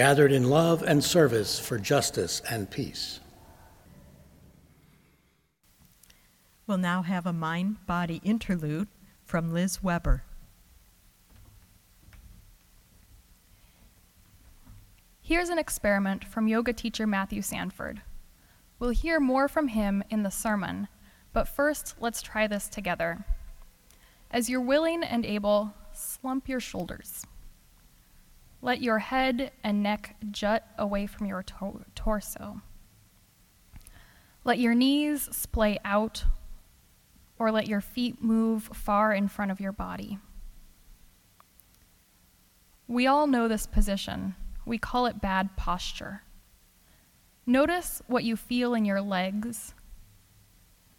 gathered in love and service for justice and peace. We'll now have a mind body interlude from Liz Weber. Here's an experiment from yoga teacher Matthew Sanford. We'll hear more from him in the sermon, but first let's try this together. As you're willing and able, slump your shoulders. Let your head and neck jut away from your to- torso. Let your knees splay out, or let your feet move far in front of your body. We all know this position. We call it bad posture. Notice what you feel in your legs,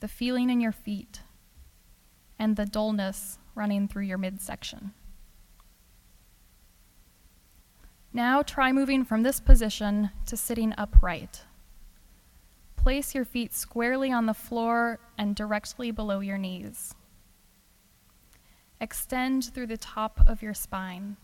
the feeling in your feet, and the dullness running through your midsection. Now try moving from this position to sitting upright. Place your feet squarely on the floor and directly below your knees. Extend through the top of your spine.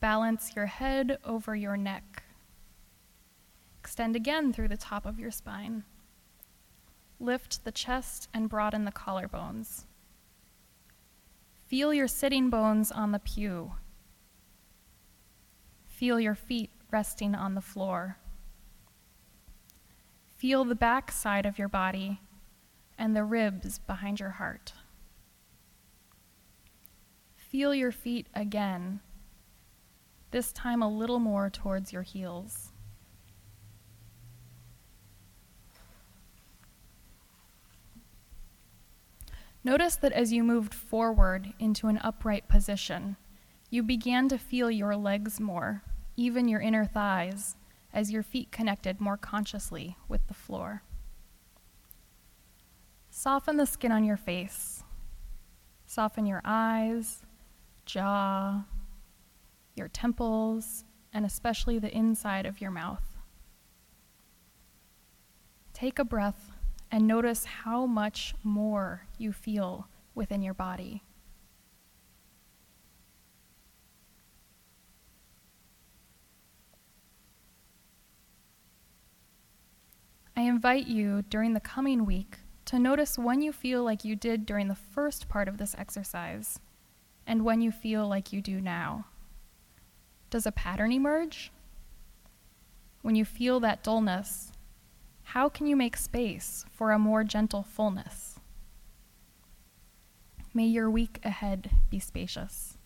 Balance your head over your neck. Extend again through the top of your spine. Lift the chest and broaden the collarbones. Feel your sitting bones on the pew. Feel your feet resting on the floor. Feel the back side of your body and the ribs behind your heart. Feel your feet again, this time a little more towards your heels. Notice that as you moved forward into an upright position, you began to feel your legs more even your inner thighs, as your feet connected more consciously with the floor. Soften the skin on your face. Soften your eyes, jaw, your temples, and especially the inside of your mouth. Take a breath and notice how much more you feel within your body. I invite you during the coming week to notice when you feel like you did during the first part of this exercise and when you feel like you do now. Does a pattern emerge? When you feel that dullness, how can you make space for a more gentle fullness? May your week ahead be spacious.